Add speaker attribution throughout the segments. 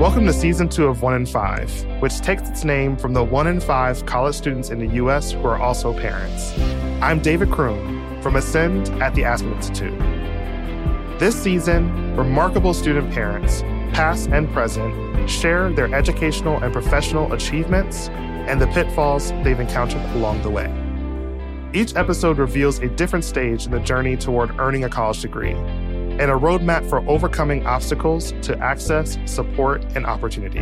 Speaker 1: Welcome to season two of One in Five, which takes its name from the one in five college students in the U.S. who are also parents. I'm David Croom from Ascend at the Aspen Institute. This season, remarkable student parents, past and present, share their educational and professional achievements and the pitfalls they've encountered along the way. Each episode reveals a different stage in the journey toward earning a college degree and a roadmap for overcoming obstacles to access, support, and opportunity.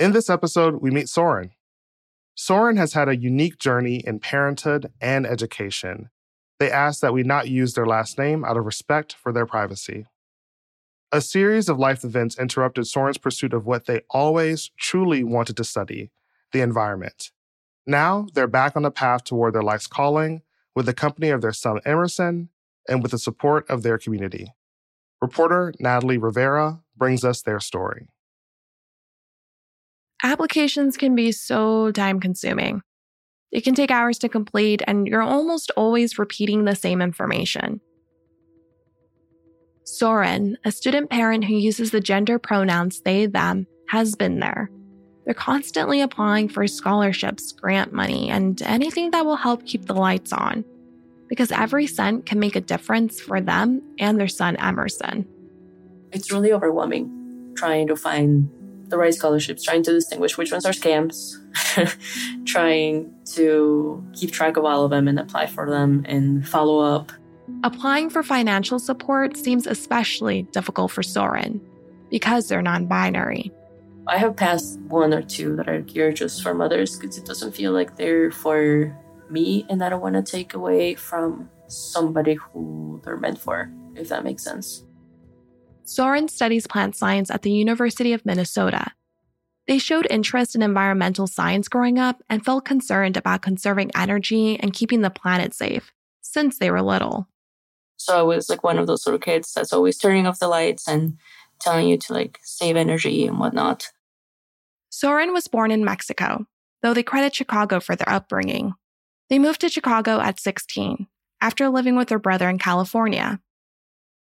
Speaker 1: In this episode, we meet Soren. Soren has had a unique journey in parenthood and education. They asked that we not use their last name out of respect for their privacy. A series of life events interrupted Soren's pursuit of what they always truly wanted to study the environment. Now they're back on the path toward their life's calling with the company of their son Emerson and with the support of their community. Reporter Natalie Rivera brings us their story.
Speaker 2: Applications can be so time consuming. It can take hours to complete, and you're almost always repeating the same information. Soren, a student parent who uses the gender pronouns they, them, has been there they're constantly applying for scholarships, grant money, and anything that will help keep the lights on. Because every cent can make a difference for them and their son, Emerson.
Speaker 3: It's really overwhelming trying to find the right scholarships, trying to distinguish which ones are scams, trying to keep track of all of them and apply for them and follow up.
Speaker 2: Applying for financial support seems especially difficult for Soren because they're non binary.
Speaker 3: I have passed one or two that are geared just for mothers because it doesn't feel like they're for me and I don't want to take away from somebody who they're meant for, if that makes sense.
Speaker 2: Soren studies plant science at the University of Minnesota. They showed interest in environmental science growing up and felt concerned about conserving energy and keeping the planet safe since they were little.
Speaker 3: So I was like one of those little kids that's always turning off the lights and telling you to like save energy and whatnot.
Speaker 2: Soren was born in Mexico, though they credit Chicago for their upbringing. They moved to Chicago at 16, after living with their brother in California.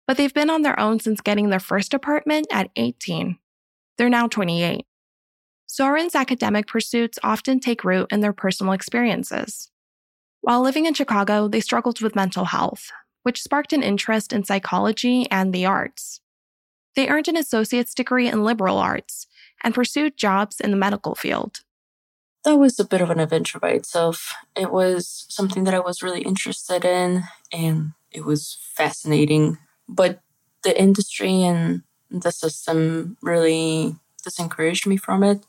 Speaker 2: But they've been on their own since getting their first apartment at 18. They're now 28. Soren's academic pursuits often take root in their personal experiences. While living in Chicago, they struggled with mental health, which sparked an interest in psychology and the arts. They earned an associate's degree in liberal arts and pursued jobs in the medical field.
Speaker 3: That was a bit of an adventure by itself. It was something that I was really interested in and it was fascinating. But the industry and the system really disencouraged me from it.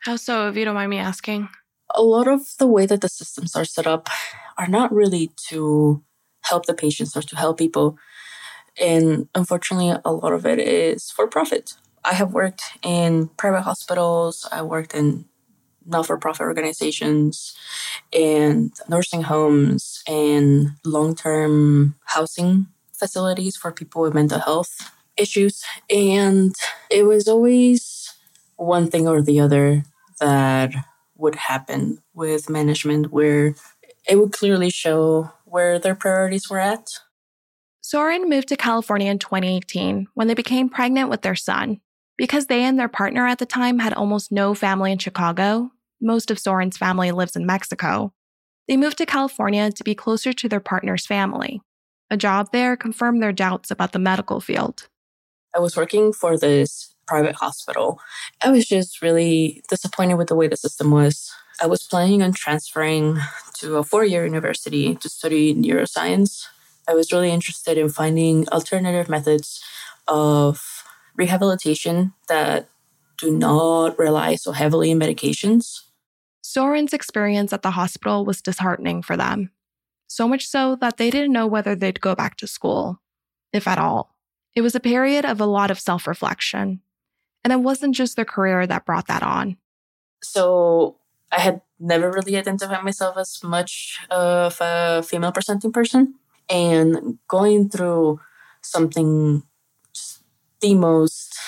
Speaker 2: How so, if you don't mind me asking?
Speaker 3: A lot of the way that the systems are set up are not really to help the patients or to help people. And unfortunately, a lot of it is for profit. I have worked in private hospitals, I worked in not for profit organizations and nursing homes and long term housing facilities for people with mental health issues. And it was always one thing or the other that would happen with management where it would clearly show where their priorities were at.
Speaker 2: Soren moved to California in 2018 when they became pregnant with their son. Because they and their partner at the time had almost no family in Chicago, most of Soren's family lives in Mexico, they moved to California to be closer to their partner's family. A job there confirmed their doubts about the medical field.
Speaker 3: I was working for this private hospital. I was just really disappointed with the way the system was. I was planning on transferring to a four year university to study neuroscience. I was really interested in finding alternative methods of rehabilitation that do not rely so heavily on medications.
Speaker 2: Soren's experience at the hospital was disheartening for them, so much so that they didn't know whether they'd go back to school, if at all. It was a period of a lot of self reflection, and it wasn't just their career that brought that on.
Speaker 3: So I had never really identified myself as much of a female presenting person, and going through something just the most,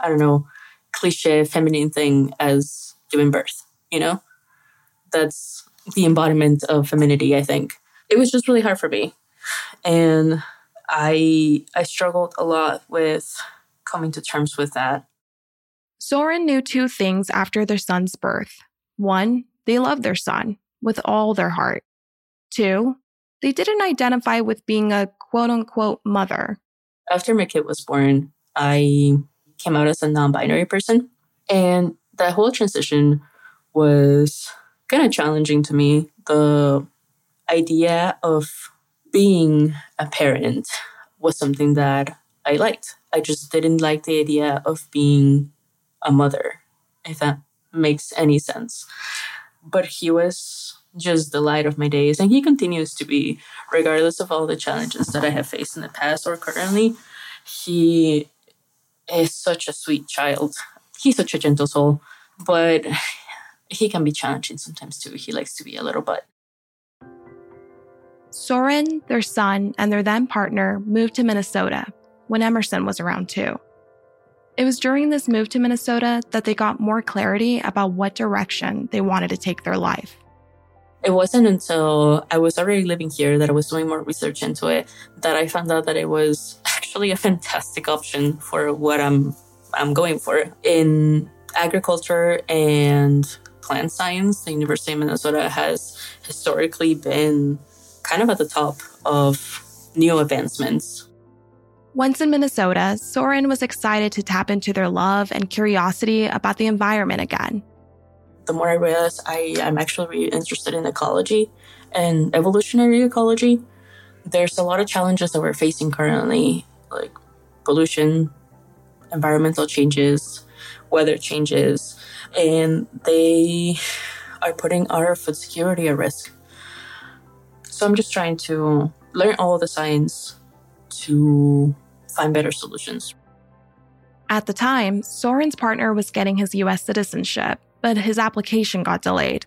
Speaker 3: I don't know, cliche feminine thing as giving birth, you know? That's the embodiment of femininity, I think. It was just really hard for me. And I I struggled a lot with coming to terms with that.
Speaker 2: Soren knew two things after their son's birth. One, they loved their son with all their heart. Two, they didn't identify with being a quote unquote mother.
Speaker 3: After my kid was born, I came out as a non binary person. And that whole transition was kind of challenging to me. The idea of being a parent was something that I liked. I just didn't like the idea of being a mother, if that makes any sense. But he was just the light of my days, and he continues to be, regardless of all the challenges that I have faced in the past or currently. He is such a sweet child. He's such a gentle soul, but he can be challenging sometimes too. He likes to be a little butt.
Speaker 2: Soren, their son, and their then partner moved to Minnesota when Emerson was around two. It was during this move to Minnesota that they got more clarity about what direction they wanted to take their life.
Speaker 3: It wasn't until I was already living here that I was doing more research into it that I found out that it was actually a fantastic option for what I'm I'm going for in agriculture and plant science. The University of Minnesota has historically been kind of at the top of new advancements.
Speaker 2: Once in Minnesota, Soren was excited to tap into their love and curiosity about the environment again.
Speaker 3: The more I realized I, am actually really interested in ecology and evolutionary ecology, there's a lot of challenges that we're facing currently, like pollution, environmental changes, weather changes, and they are putting our food security at risk. So I'm just trying to learn all the science to find better solutions.
Speaker 2: At the time, Soren's partner was getting his US citizenship, but his application got delayed.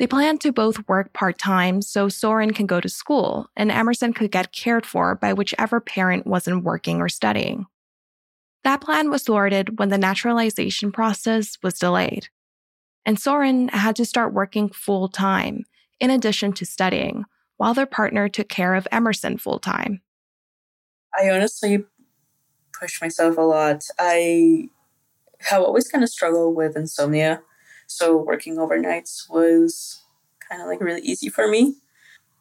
Speaker 2: They planned to both work part time so Soren can go to school and Emerson could get cared for by whichever parent wasn't working or studying. That plan was thwarted when the naturalization process was delayed. And Soren had to start working full time, in addition to studying, while their partner took care of Emerson full time.
Speaker 3: I honestly push myself a lot. I have always kind of struggled with insomnia. So working overnights was kind of like really easy for me.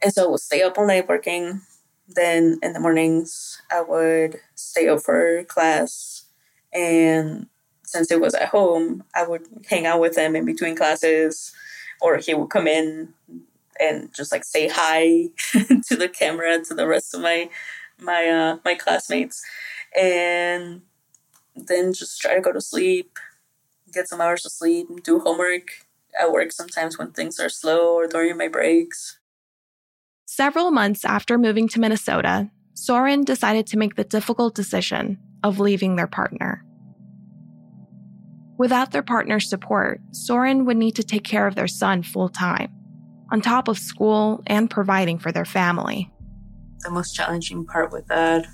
Speaker 3: And so I would stay up all night working. Then in the mornings, I would stay up for class. And since it was at home, I would hang out with him in between classes, or he would come in and just like say hi to the camera to the rest of my my uh, my classmates, and then just try to go to sleep, get some hours of sleep, do homework at work sometimes when things are slow or during my breaks.
Speaker 2: Several months after moving to Minnesota, Soren decided to make the difficult decision of leaving their partner. Without their partner's support, Soren would need to take care of their son full time, on top of school and providing for their family
Speaker 3: the most challenging part with that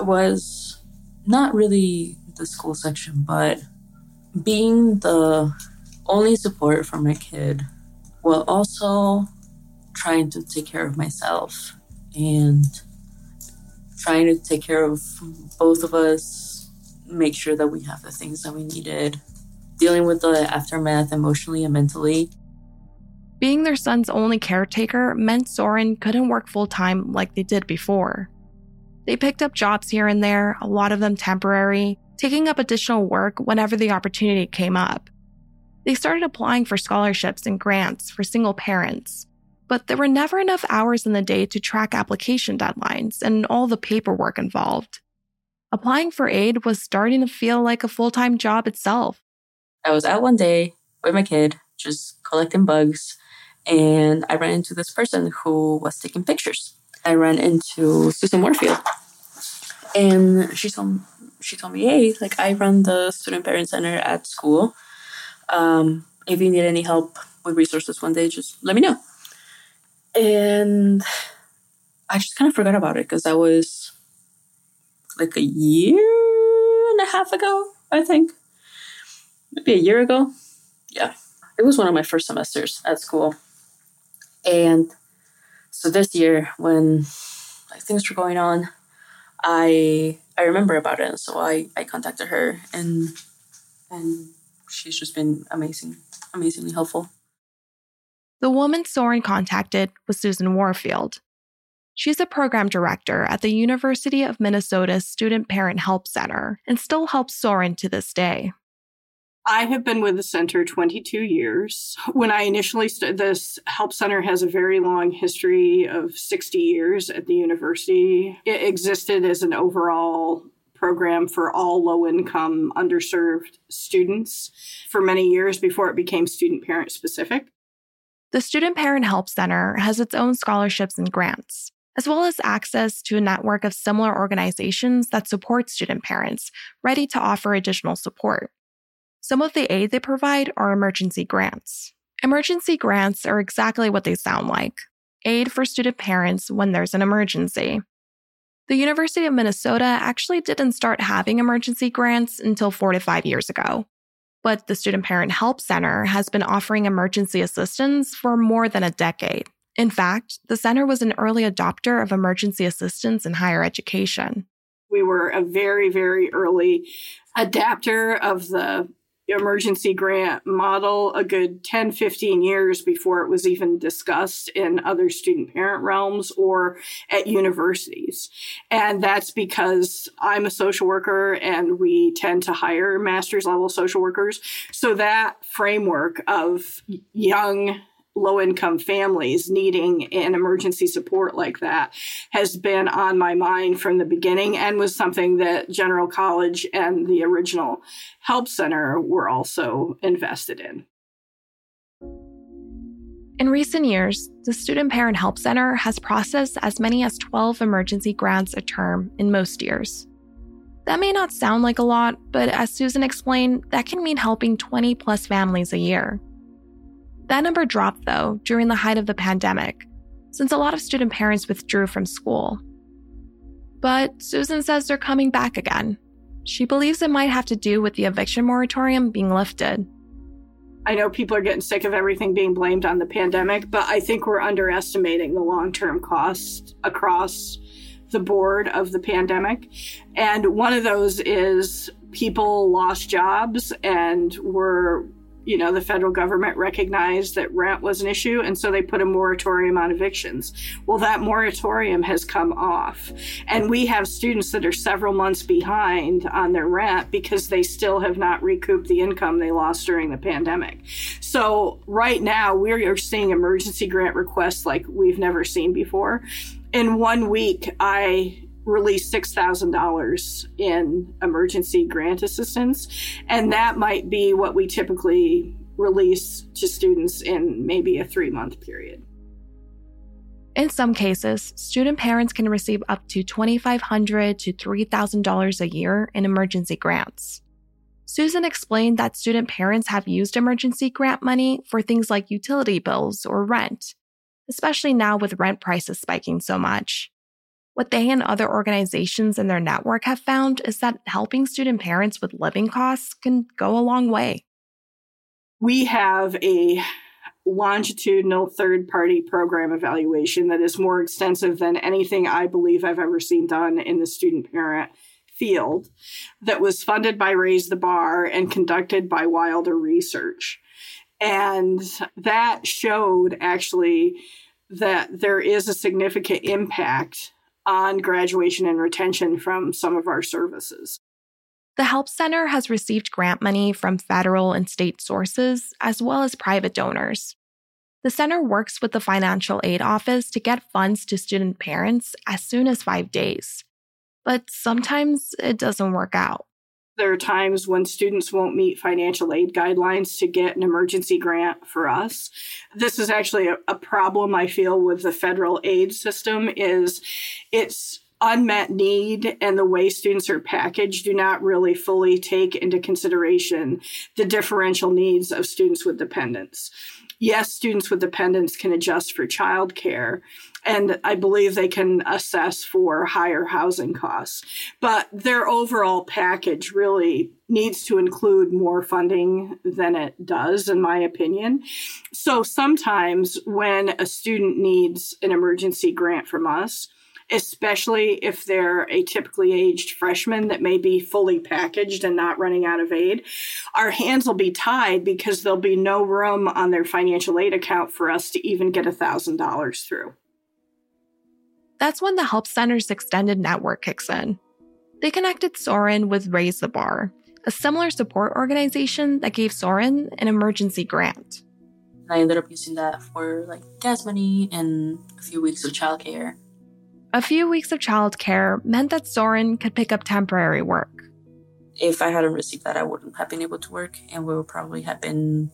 Speaker 3: was not really the school section, but being the only support for my kid while also trying to take care of myself and trying to take care of both of us, make sure that we have the things that we needed, dealing with the aftermath emotionally and mentally.
Speaker 2: Being their son's only caretaker meant Soren couldn't work full time like they did before. They picked up jobs here and there, a lot of them temporary, taking up additional work whenever the opportunity came up. They started applying for scholarships and grants for single parents, but there were never enough hours in the day to track application deadlines and all the paperwork involved. Applying for aid was starting to feel like a full time job itself.
Speaker 3: I was out one day with my kid, just collecting bugs, and I ran into this person who was taking pictures. I ran into Susan Warfield, and she told she told me, "Hey, like I run the student parent center at school. Um, if you need any help with resources one day, just let me know." And I just kind of forgot about it because that was like a year and a half ago, I think. Maybe a year ago. Yeah. It was one of my first semesters at school. And so this year when like things were going on, I I remember about it and so I, I contacted her and and she's just been amazing, amazingly helpful.
Speaker 2: The woman Soren contacted was Susan Warfield. She's a program director at the University of Minnesota's Student Parent Help Center and still helps Soren to this day.
Speaker 4: I have been with the center 22 years. When I initially started, this help center has a very long history of 60 years at the university. It existed as an overall program for all low income, underserved students for many years before it became student parent specific.
Speaker 2: The Student Parent Help Center has its own scholarships and grants as well as access to a network of similar organizations that support student parents ready to offer additional support. Some of the aid they provide are emergency grants. Emergency grants are exactly what they sound like aid for student parents when there's an emergency. The University of Minnesota actually didn't start having emergency grants until four to five years ago. But the Student Parent Help Center has been offering emergency assistance for more than a decade. In fact, the center was an early adopter of emergency assistance in higher education.
Speaker 4: We were a very, very early adapter of the emergency grant model a good 10, 15 years before it was even discussed in other student parent realms or at universities. And that's because I'm a social worker and we tend to hire master's level social workers. So that framework of young low income families needing an emergency support like that has been on my mind from the beginning and was something that General College and the original Help Center were also invested in.
Speaker 2: In recent years, the Student Parent Help Center has processed as many as 12 emergency grants a term in most years. That may not sound like a lot, but as Susan explained, that can mean helping 20 plus families a year. That number dropped, though, during the height of the pandemic, since a lot of student parents withdrew from school. But Susan says they're coming back again. She believes it might have to do with the eviction moratorium being lifted.
Speaker 4: I know people are getting sick of everything being blamed on the pandemic, but I think we're underestimating the long term costs across the board of the pandemic. And one of those is people lost jobs and were you know, the federal government recognized that rent was an issue, and so they put a moratorium on evictions. Well, that moratorium has come off, and we have students that are several months behind on their rent because they still have not recouped the income they lost during the pandemic. So, right now, we are seeing emergency grant requests like we've never seen before. In one week, I release $6,000 in emergency grant assistance. And that might be what we typically release to students in maybe a three month period.
Speaker 2: In some cases, student parents can receive up to $2,500 to $3,000 a year in emergency grants. Susan explained that student parents have used emergency grant money for things like utility bills or rent, especially now with rent prices spiking so much. What they and other organizations in their network have found is that helping student parents with living costs can go a long way.
Speaker 4: We have a longitudinal third party program evaluation that is more extensive than anything I believe I've ever seen done in the student parent field that was funded by Raise the Bar and conducted by Wilder Research. And that showed actually that there is a significant impact on graduation and retention from some of our services.
Speaker 2: The Help Center has received grant money from federal and state sources, as well as private donors. The center works with the Financial Aid Office to get funds to student parents as soon as five days. But sometimes it doesn't work out.
Speaker 4: There are times when students won't meet financial aid guidelines to get an emergency grant for us. This is actually a, a problem I feel with the federal aid system is it's unmet need and the way students are packaged do not really fully take into consideration the differential needs of students with dependents yes, students with dependents can adjust for childcare, and I believe they can assess for higher housing costs. But their overall package really needs to include more funding than it does, in my opinion. So sometimes when a student needs an emergency grant from us, especially if they're a typically aged freshman that may be fully packaged and not running out of aid. Our hands will be tied because there'll be no room on their financial aid account for us to even get $1,000 through.
Speaker 2: That's when the Help Center's extended network kicks in. They connected Soren with Raise the Bar, a similar support organization that gave Soren an emergency grant.
Speaker 3: I ended up using that for like gas money and a few weeks of childcare.
Speaker 2: A few weeks of childcare meant that Soren could pick up temporary work.
Speaker 3: If I hadn't received that, I wouldn't have been able to work, and we would probably have been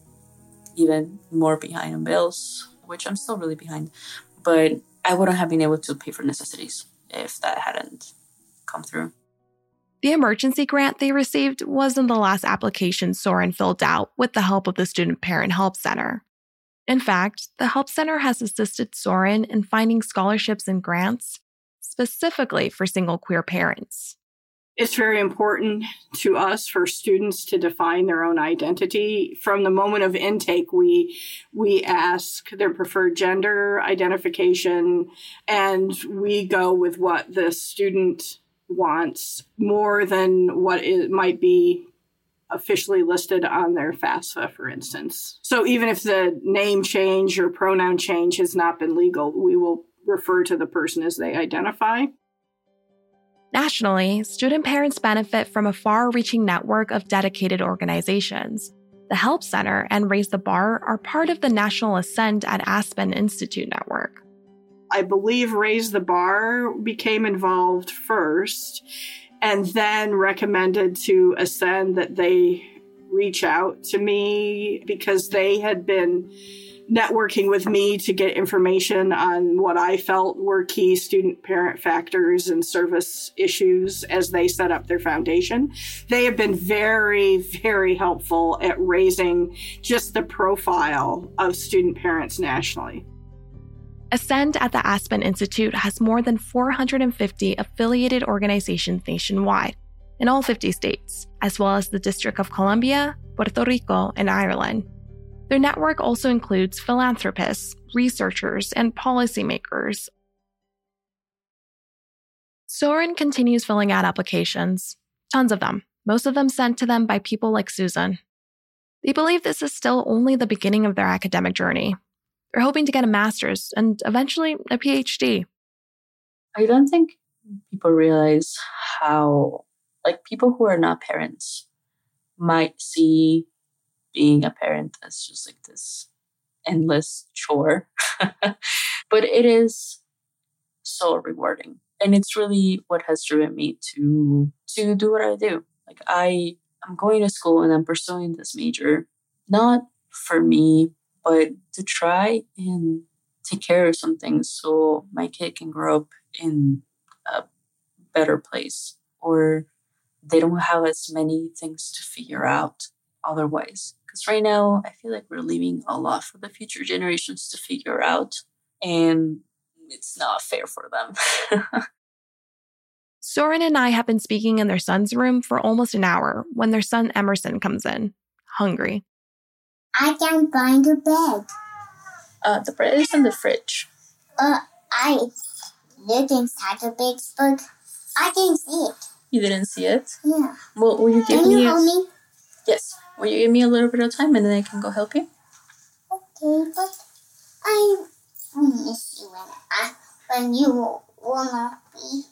Speaker 3: even more behind on bills, which I'm still really behind. But I wouldn't have been able to pay for necessities if that hadn't come through.
Speaker 2: The emergency grant they received wasn't the last application Soren filled out with the help of the Student Parent Help Center. In fact, the Help Center has assisted Soren in finding scholarships and grants specifically for single queer parents.
Speaker 4: It's very important to us for students to define their own identity. From the moment of intake, we we ask their preferred gender identification, and we go with what the student wants more than what it might be officially listed on their FAFSA, for instance. So even if the name change or pronoun change has not been legal, we will refer to the person as they identify.
Speaker 2: Nationally, student parents benefit from a far reaching network of dedicated organizations. The Help Center and Raise the Bar are part of the National Ascend at Aspen Institute network.
Speaker 4: I believe Raise the Bar became involved first and then recommended to Ascend that they reach out to me because they had been networking with me to get information on what I felt were key student parent factors and service issues as they set up their foundation. They have been very, very helpful at raising just the profile of student parents nationally.
Speaker 2: Ascend at the Aspen Institute has more than 450 affiliated organizations nationwide in all 50 states, as well as the District of Columbia, Puerto Rico, and Ireland. Their network also includes philanthropists, researchers, and policymakers. Soren continues filling out applications, tons of them, most of them sent to them by people like Susan. They believe this is still only the beginning of their academic journey. They're hoping to get a master's and eventually a PhD.
Speaker 3: I don't think people realize how, like, people who are not parents might see being a parent as just like this endless chore. but it is so rewarding. And it's really what has driven me to to do what I do. Like I I'm going to school and I'm pursuing this major, not for me, but to try and take care of something so my kid can grow up in a better place or they don't have as many things to figure out otherwise. Because right now, I feel like we're leaving a lot for the future generations to figure out, and it's not fair for them.
Speaker 2: Soren and I have been speaking in their son's room for almost an hour when their son Emerson comes in, hungry.
Speaker 5: I can't find the bed.
Speaker 3: Uh, the bread is in the fridge.
Speaker 5: Uh, I looked inside the big book. I didn't see it.
Speaker 3: You didn't see it?
Speaker 5: Yeah.
Speaker 3: Well, will you give
Speaker 5: Can
Speaker 3: me?
Speaker 5: you
Speaker 3: a-
Speaker 5: hold me?
Speaker 3: Yes. Will you give me a little bit of time and then I can go help you?
Speaker 5: Okay, but I miss you when I when you will not be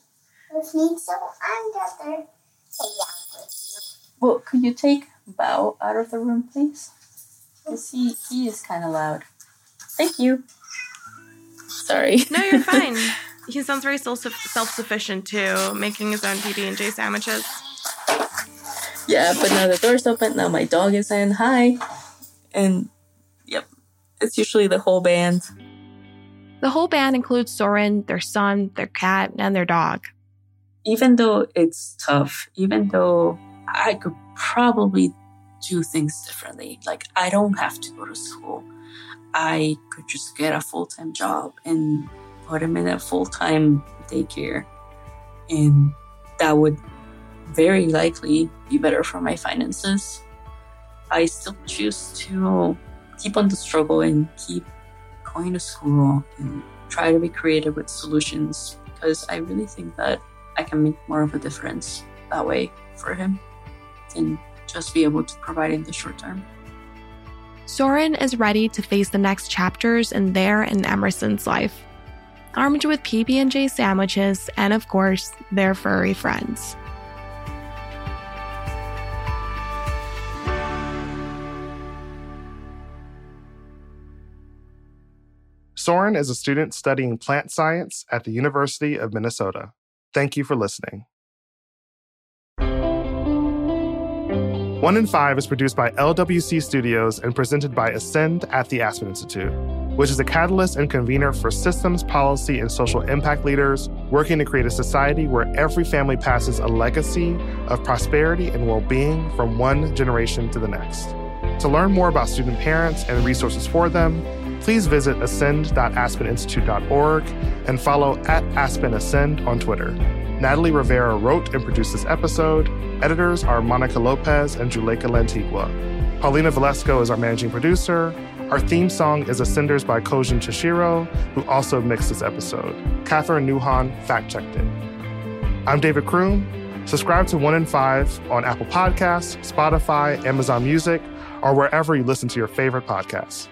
Speaker 5: with me, so I'm just there hang out with you.
Speaker 3: Well, could you take Bao out of the room, please? Because he, he is kind of loud. Thank you. Sorry.
Speaker 2: No, you're fine. he sounds very self sufficient too, making his own PB and J sandwiches.
Speaker 3: Yeah, but now the door's open. Now my dog is in. Hi. And yep, it's usually the whole band.
Speaker 2: The whole band includes Soren, their son, their cat, and their dog.
Speaker 3: Even though it's tough, even though I could probably do things differently, like I don't have to go to school. I could just get a full time job and put him in a full time daycare. And that would very likely be better for my finances. I still choose to keep on the struggle and keep going to school and try to be creative with solutions because I really think that I can make more of a difference that way for him than just be able to provide in the short term.
Speaker 2: Soren is ready to face the next chapters in their and Emerson's life, armed with PB&J sandwiches and of course, their furry friends.
Speaker 1: Soren is a student studying plant science at the University of Minnesota. Thank you for listening. One in Five is produced by LWC Studios and presented by Ascend at the Aspen Institute, which is a catalyst and convener for systems, policy, and social impact leaders working to create a society where every family passes a legacy of prosperity and well being from one generation to the next. To learn more about student parents and resources for them, please visit ascend.aspeninstitute.org and follow at Aspen Ascend on Twitter. Natalie Rivera wrote and produced this episode. Editors are Monica Lopez and Juleyka Lantigua. Paulina Velasco is our managing producer. Our theme song is Ascenders by Kojin Tashiro, who also mixed this episode. Catherine Nouhan fact checked it. I'm David Croom. Subscribe to One in Five on Apple Podcasts, Spotify, Amazon Music, or wherever you listen to your favorite podcasts.